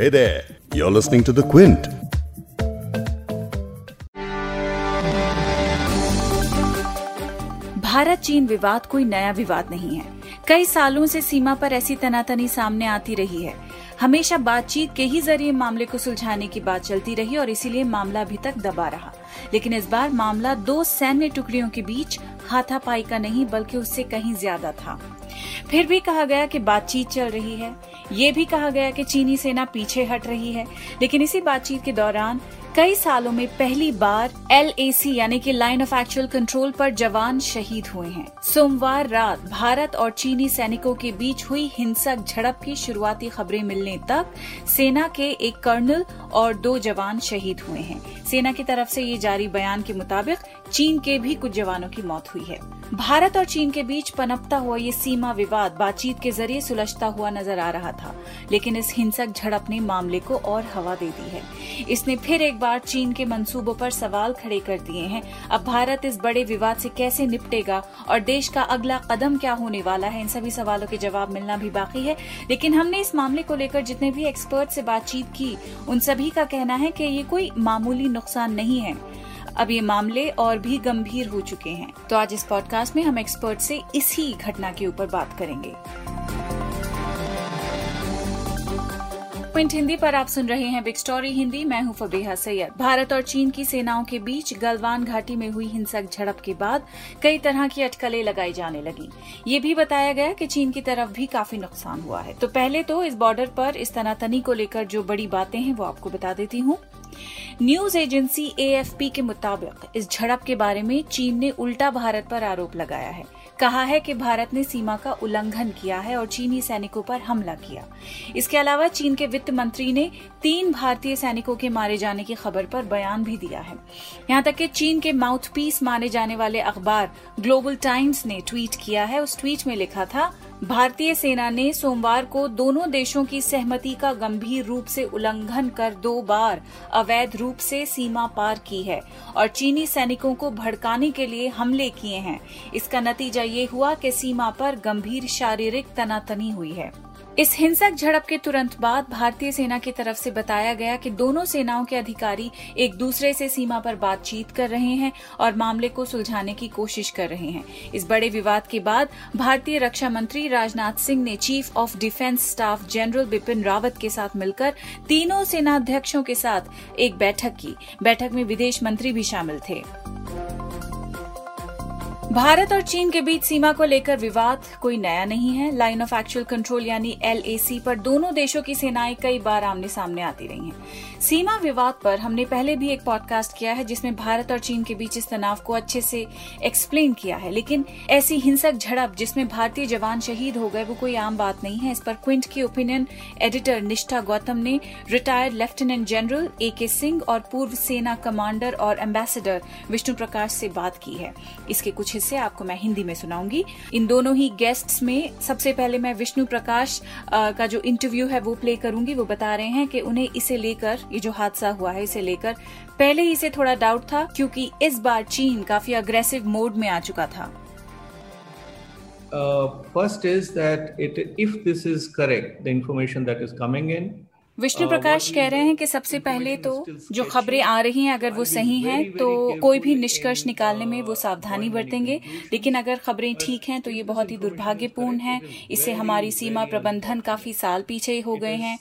Hey there, you're listening to The Quint. Bharat चीन विवाद कोई नया विवाद नहीं है। कई सालों से सीमा पर ऐसी तनातनी सामने आती रही है। हमेशा बातचीत के ही ज़रिए मामले को सुलझाने की बात चलती रही और इसीलिए मामला अभी तक दबा रहा। लेकिन इस बार मामला दो सैन्य टुकड़ियों के बीच हाथापाई का नहीं, बल्कि उससे कहीं ज़्यादा था। फिर भी कहा गया कि बातचीत चल रही है। ये भी कहा गया कि चीनी सेना पीछे हट रही है। लेकिन इसी बातचीत के दौरान कई सालों में पहली बार एलएसी, यानी कि लाइन ऑफ़ एक्चुअल कंट्रोल पर जवान शहीद हुए हैं। सोमवार रात भारत और चीनी सैनिकों के बीच हुई हिंसक झड़प की शुरुआती खबरें मिलने तक सेना के एक कर्नल और दो जवान शहीद हुए हैं। सेना की तरफ़ से ये जारी बयान के मुताबिक चीन के भी कुछ जवानों की मौत हुई है। भारत और चीन के बीच पनपता हुआ ये सीमा विवाद बातचीत के ज़रिए सुलझता हुआ नज़र आ रहा था, लेकिन इस हिंसक झड़प ने मामले को और हवा दे दी है। इसने फिर एक बार चीन के मंसूबों पर सवाल खड़े कर दिए हैं। अब भारत इस बड़े विवाद से कैसे निपटेगा और देश का अगला कदम क्या होने वाला है, इन सभी सवालों के जवाब मिलना भी बाकी है। लेकिन हमने इस मामले को लेकर जितने भी एक्सपर्ट से बातचीत की, उन सभी का कहना है कि ये कोई मामूली नुकसान नहीं है। अब ये मामले और भी गंभीर हो चुके हैं। तो आज इस पॉडकास्ट में हम एक्सपर्ट से इसी घटना के ऊपर बात करेंगे। पॉइंट हिंदी पर आप सुन रहे हैं बिग स्टोरी हिंदी। मैं हूँ फबीहा सैयद। भारत और चीन की सेनाओं के बीच गलवान घाटी में हुई हिंसक झड़प के बाद कई तरह की अटकलें लगाई जाने लगी। ये भी बताया गया कि चीन की तरफ़ भी काफ़ी नुकसान हुआ है। तो पहले तो इस बॉर्डर पर इस तनातनी को लेकर जो बड़ी बातें हैं वो आपको बता देती हूँ। न्यूज़ एजेंसी एएफपी के मुताबिक इस झड़प के बारे में चीन ने उल्टा भारत पर आरोप लगाया है। कहा है कि भारत ने सीमा का उल्लंघन किया है और चीनी सैनिकों पर हमला किया। इसके अलावा चीन के वित्त मंत्री ने तीन भारतीय सैनिकों के मारे जाने की खबर पर बयान भी दिया है। यहाँ तक कि चीन के माउथपीस माने जाने वाले अखबार ग्लोबल टाइम्स ने ट्वीट किया है। उस ट्वीट में लिखा था भारतीय सेना ने सोमवार को दोनों देशों की सहमति का गंभीर रूप से उल्लंघन कर दो बार अवैध रूप से सीमा पार की है और चीनी सैनिकों को भड़काने के लिए हमले किए हैं। इसका नतीजा ये हुआ कि सीमा पर गंभीर शारीरिक तनातनी हुई है। इस हिंसक झड़प के तुरंत बाद भारतीय सेना की तरफ़ से बताया गया कि दोनों सेनाओं के अधिकारी एक दूसरे से सीमा पर बातचीत कर रहे हैं और मामले को सुलझाने की कोशिश कर रहे हैं। इस बड़े विवाद के बाद भारतीय रक्षा मंत्री राजनाथ सिंह ने chief of defence staff general Bipin Rawat के साथ मिलकर तीनों सेनाध्यक्षों के साथ एक बैठक की। बैठक में विदेश मंत्री भी शामिल थे। भारत और चीन के बीच सीमा को लेकर विवाद कोई नया नहीं है। लाइन ऑफ़ एक्चुअल कंट्रोल यानी एलएसी पर दोनों देशों की सेनाएँ कई बार आमने सामने आती रही हैं। सीमा विवाद पर हमने पहले भी एक पॉडकास्ट किया है, जिसमें भारत और चीन के बीच इस तनाव को अच्छे से एक्सप्लेन किया है। लेकिन ऐसी हिंसक झड़प जिसमें भारतीय जवान शहीद हो गए, वो कोई आम बात नहीं है। इस पर क्विंट की ओपिनियन एडिटर निष्ठा गौतम ने रिटायर्ड लेफ्टिनेंट जनरल ए के सिंह और पूर्व सेना कमांडर और एम्बेसडर विष्णु प्रकाश से बात की है। इसके कुछ हिस्से आपको मैं हिंदी में सुनाऊँगी। इन दोनों ही गेस्ट्स में सबसे पहले मैं विष्णु प्रकाश का जो इंटरव्यू है वो प्ले करूँगी। वो बता रहे हैं कि उन्हें इसे लेकर, ये जो हादसा हुआ है, इसे लेकर पहले ही से थोड़ा डाउट था, क्योंकि इस बार चीन काफ़ी अग्रेसिव मोड में आ चुका था। First is that it if this is correct the information that is coming in Vishnu uh, Prakash कह रहे हैं कि सबसे पहले तो जो खबरें आ रही हैं अगर वो सही हैं तो कोई भी निष्कर्ष निकालने में वो सावधानी बरतेंगे। लेकिन अगर खबरें ठीक हैं तो ये बहुत ही दुर्भाग्यपूर्ण है। इससे हमारी सीमा प्रबंधन काफ़ी साल पीछे हो गए हैं।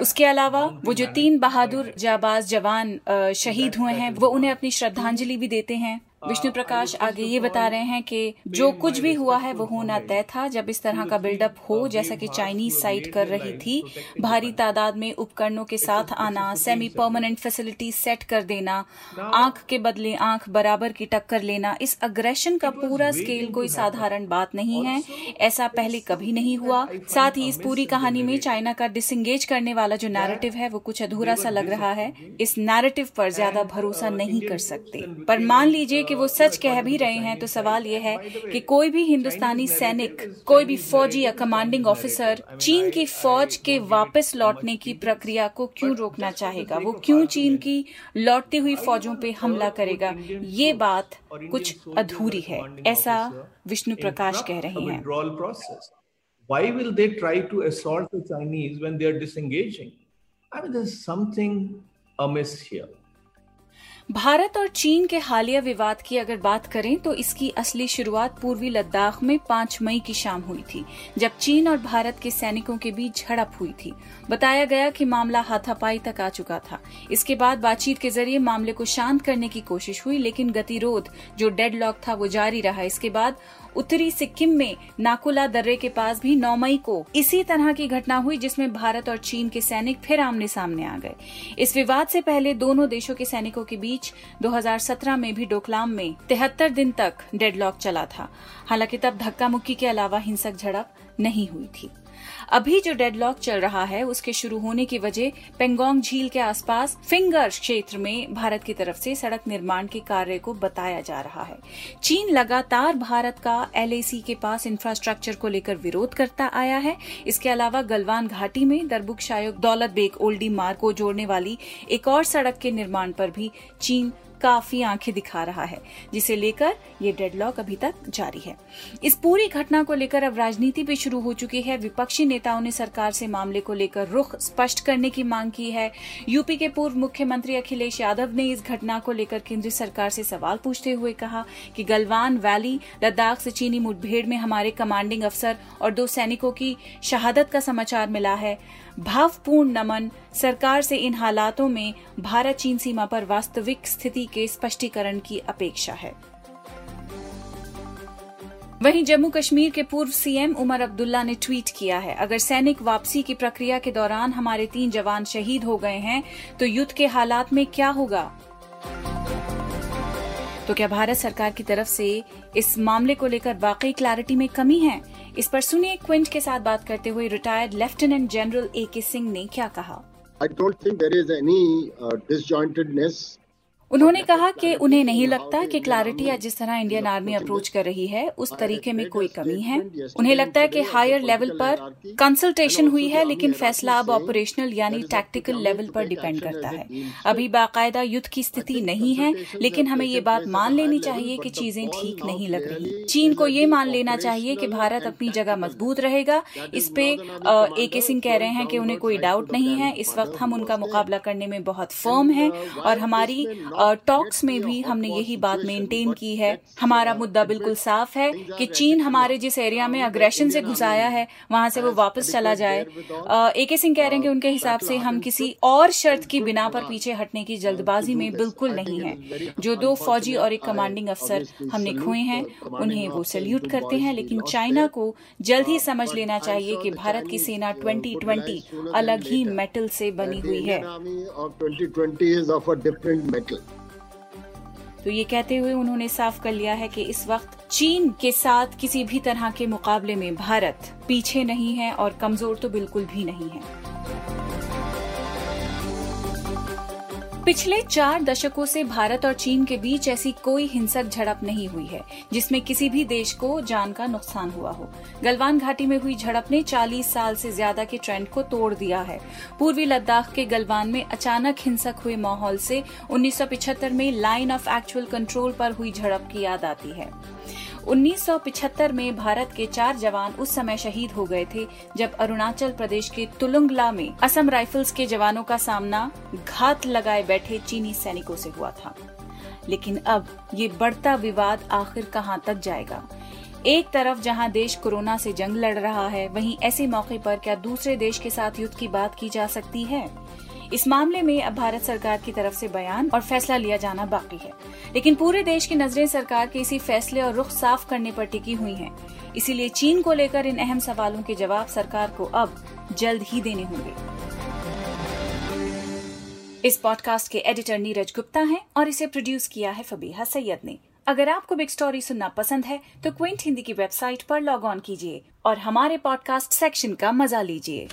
उसके अलावा वो जो तीन बहादुर जाबाज जवान शहीद हुए हैं वो उन्हें अपनी श्रद्धांजलि भी देते हैं। विष्णु प्रकाश आगे ये बता रहे हैं कि जो कुछ भी हुआ है, वो होना तय था। जब इस तरह का बिल्डअप हो, जैसा कि चाइनीज़ साइट कर रही थी, भारी तादाद में उपकरणों के साथ आना सेमी परमानेंट फैसिलिटी सेट कर देना, आँख के बदले आँख बराबर की टक्कर लेना, इस अग्रेशन का पूरा स्केल कोई साधारण बात नहीं है। ऐसा पहले कभी नहीं हुआ। साथ ही इस पूरी कहानी में चाइना का डिसंगेज करने वाला जो नैरेटिव है, वो कुछ अधूरा सा लग रहा है। इस नैरेटिव पर ज़्यादा भरोसा नहीं कर सकते। पर मान लीजिए कि कि वो सच कह भी रहे हैं तो सवाल ये है कि कोई भी हिंदुस्तानी सैनिक कोई भी फौजी या कमांडिंग ऑफिसर चीन की फौज के वापस लौटने की प्रक्रिया को क्यों रोकना चाहेगा वो क्यों चीन की लौटती हुई फौजों पे हमला करेगा ये बात कुछ अधूरी है ऐसा विष्णु प्रकाश कह रहे हैं Why will they try to assault the Chinese when they are disengaging? I mean, there's something amiss here. Bharat और चीन के हालिया विवाद की अगर बात करें तो इसकी असली शुरुआत पूर्वी लद्दाख में 5 मई की शाम हुई थी, जब चीन और भारत के सैनिकों के बीच झड़प हुई थी। बताया गया कि मामला हाथापाई तक आ चुका था। इसके बाद बातचीत के ज़रिए मामले को शांत करने की कोशिश हुई, लेकिन गतिरोध जो डेडलॉक था, वो जारी रहा। इसके बाद उत्तरी सिक्किम में नाकुला दर्रे के पास भी 9 मई को इसी तरह की घटना हुई, जिसमें भारत और चीन के सैनिक फिर आमने सामने आ गए। इस विवाद से पहले दोनों देशों के सैनिकों के बीच 2017 में भी डोकलाम में तिहत्तर दिन तक डेडलॉक चला था। हालाँकि तब धक्का मुक्की के अलावा हिंसक झड़प नहीं हुई थी। अभी जो डेडलॉक चल रहा है, उसके शुरू होने की वजह पेंगोंग झील के आसपास फिंगर क्षेत्र में भारत की तरफ़ से सड़क निर्माण के कार्य को बताया जा रहा है। चीन लगातार भारत का एलएसी के पास इंफ्रास्ट्रक्चर को लेकर विरोध करता आया है। इसके अलावा गलवान घाटी में दरबुक शायोग दौलत बेग ओल्डी मार्ग को जोड़ने वाली एक और सड़क के निर्माण पर भी चीन काफ़ी आँखें दिखा रहा है, जिसे लेकर ये डेडलॉक अभी तक जारी है। इस पूरी घटना को लेकर अब राजनीति भी शुरू हो चुकी है। विपक्षी नेताओं ने सरकार से मामले को लेकर रुख स्पष्ट करने की मांग की है। यूपी के पूर्व मुख्यमंत्री अखिलेश यादव ने इस घटना को लेकर केंद्र सरकार से सवाल पूछते हुए कहा कि गलवान वैली, लद्दाख से चीनी मुठभेड़ में हमारे कमांडिंग अफसर और दो सैनिकों की शहादत का समाचार मिला है। भावपूर्ण नमन सरकार से इन हालातों में भारत चीन सीमा पर वास्तविक स्थिति के स्पष्टीकरण की अपेक्षा है। वहीं जम्मू कश्मीर के पूर्व सीएम उमर अब्दुल्ला ने ट्वीट किया है, अगर सैनिक वापसी की प्रक्रिया के दौरान हमारे तीन जवान शहीद हो गए हैं तो युद्ध के हालात में क्या होगा? तो क्या भारत सरकार की तरफ़ से इस मामले को लेकर वाकई क्लैरिटी में कमी है? इस पर सुनिए क्विंट के साथ बात करते हुए रिटायर्ड लेफ्टिनेंट जनरल ए के सिंह ने क्या कहा। आई don't think there is any uh, उन्होंने कहा कि उन्हें नहीं लगता कि क्लैरिटी या जिस तरह इंडियन आर्मी अप्रोच कर रही है, उस तरीके में कोई कमी है। उन्हें लगता है कि हायर लेवल पर कंसल्टेशन हुई है, लेकिन फैसला अब ऑपरेशनल यानी टैक्टिकल लेवल पर डिपेंड करता है। अभी बाकायदा युद्ध की स्थिति नहीं है, लेकिन हमें ये बात मान लेनी चाहिए कि चीज़ें ठीक नहीं लग रही। चीन को ये मान लेना चाहिए कि भारत अपनी जगह मज़बूत रहेगा। इस पे ए के सिंह कह रहे हैं कि उन्हें कोई डाउट नहीं है। इस वक्त हम उनका मुकाबला करने में बहुत फर्म है और हमारी टॉक्स में भी हमने यही बात मेंटेन की है। हमारा मुद्दा बिल्कुल साफ़ है कि चीन हमारे जिस एरिया में अग्रेशन से घुसाया है, वहाँ से वो वापस चला जाए। ए के सिंह कह रहे हैं कि उनके हिसाब से हम किसी और शर्त की बिना पर पीछे हटने की जल्दबाजी में बिल्कुल नहीं है। जो दो फौजी और एक कमांडिंग अफसर हमने खोए हैं, उन्हें वो सल्यूट करते हैं, लेकिन चाइना को जल्द ही समझ लेना चाहिए कि भारत की सेना 2020 अलग ही मेटल से बनी हुई है। तो ये कहते हुए उन्होंने साफ़ कर लिया है कि इस वक्त चीन के साथ किसी भी तरह के मुकाबले में भारत पीछे नहीं है और कमज़ोर तो बिल्कुल भी नहीं है। पिछले चार दशकों से भारत और चीन के बीच ऐसी कोई हिंसक झड़प नहीं हुई है, जिसमें किसी भी देश को जान का नुकसान हुआ हो। गलवान घाटी में हुई झड़प ने 40 साल से ज़्यादा के ट्रेंड को तोड़ दिया है। पूर्वी लद्दाख के गलवान में अचानक हिंसक हुए माहौल से 1975 में लाइन ऑफ़ एक्चुअल कंट्रोल पर हुई झड़प की याद आती है। 1975 में भारत के चार जवान उस समय शहीद हो गए थे, जब अरुणाचल प्रदेश के तुलुंगला में असम राइफल्स के जवानों का सामना घात लगाए बैठे चीनी सैनिकों से हुआ था। लेकिन अब ये बढ़ता विवाद आखिर कहाँ तक जाएगा? एक तरफ़ जहाँ देश कोरोना से जंग लड़ रहा है, वहीं ऐसे मौके पर क्या दूसरे देश के साथ युद्ध की बात की जा सकती है? इस मामले में अब भारत सरकार की तरफ़ से बयान और फैसला लिया जाना बाकी है। लेकिन पूरे देश की नज़रें सरकार के इसी फैसले और रुख साफ़ करने पर टिकी हुई हैं। इसीलिए चीन को लेकर इन अहम सवालों के जवाब सरकार को अब जल्द ही देने होंगे। इस पॉडकास्ट के एडिटर नीरज गुप्ता हैं और इसे प्रोड्यूस किया है फबीहा सैयद ने। अगर आपको बिग स्टोरी सुनना पसंद है तो क्विंट हिंदी की वेबसाइट पर लॉग ऑन कीजिए और हमारे पॉडकास्ट सेक्शन का मज़ा लीजिए।